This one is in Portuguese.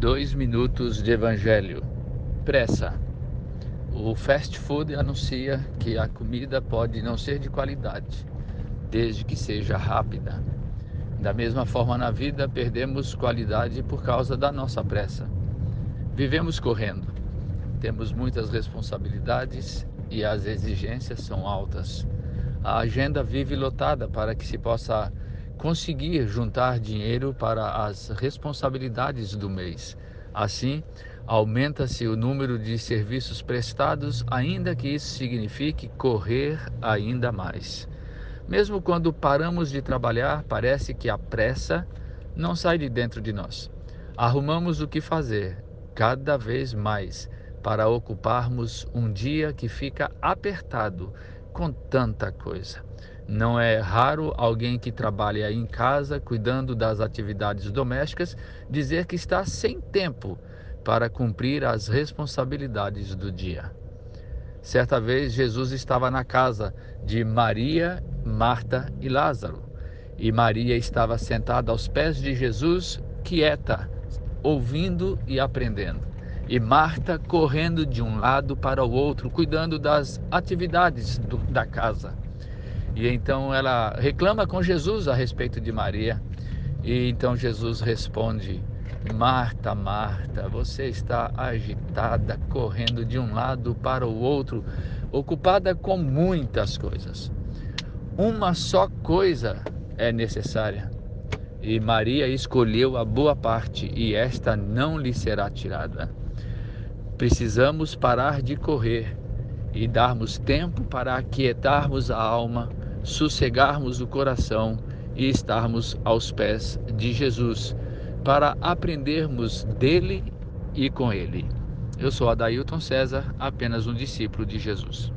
Dois minutos de Evangelho. Pressa. O fast food anuncia que a comida pode não ser de qualidade, desde que seja rápida. Da mesma forma, na vida, perdemos qualidade por causa da nossa pressa. Vivemos correndo, temos muitas responsabilidades e as exigências são altas. A agenda vive lotada para que se possa conseguir juntar dinheiro para as responsabilidades do mês. Assim, aumenta-se o número de serviços prestados, ainda que isso signifique correr ainda mais. Mesmo quando paramos de trabalhar, parece que a pressa não sai de dentro de nós. Arrumamos o que fazer cada vez mais para ocuparmos um dia que fica apertado com tanta coisa. Não é raro alguém que trabalha em casa, cuidando das atividades domésticas, dizer que está sem tempo para cumprir as responsabilidades do dia. Certa vez, Jesus estava na casa de Maria, Marta e Lázaro. E Maria estava sentada aos pés de Jesus, quieta, ouvindo e aprendendo. E Marta correndo de um lado para o outro, cuidando das atividades do, da casa. E então ela reclama com Jesus a respeito de Maria. E então Jesus responde: Marta, Marta, você está agitada, correndo de um lado para o outro, ocupada com muitas coisas. Uma só coisa é necessária. E Maria escolheu a boa parte, e esta não lhe será tirada. Precisamos parar de correr e darmos tempo para aquietarmos a alma sossegarmos o coração e estarmos aos pés de Jesus para aprendermos dele e com ele. Eu sou Adailton César, apenas um discípulo de Jesus.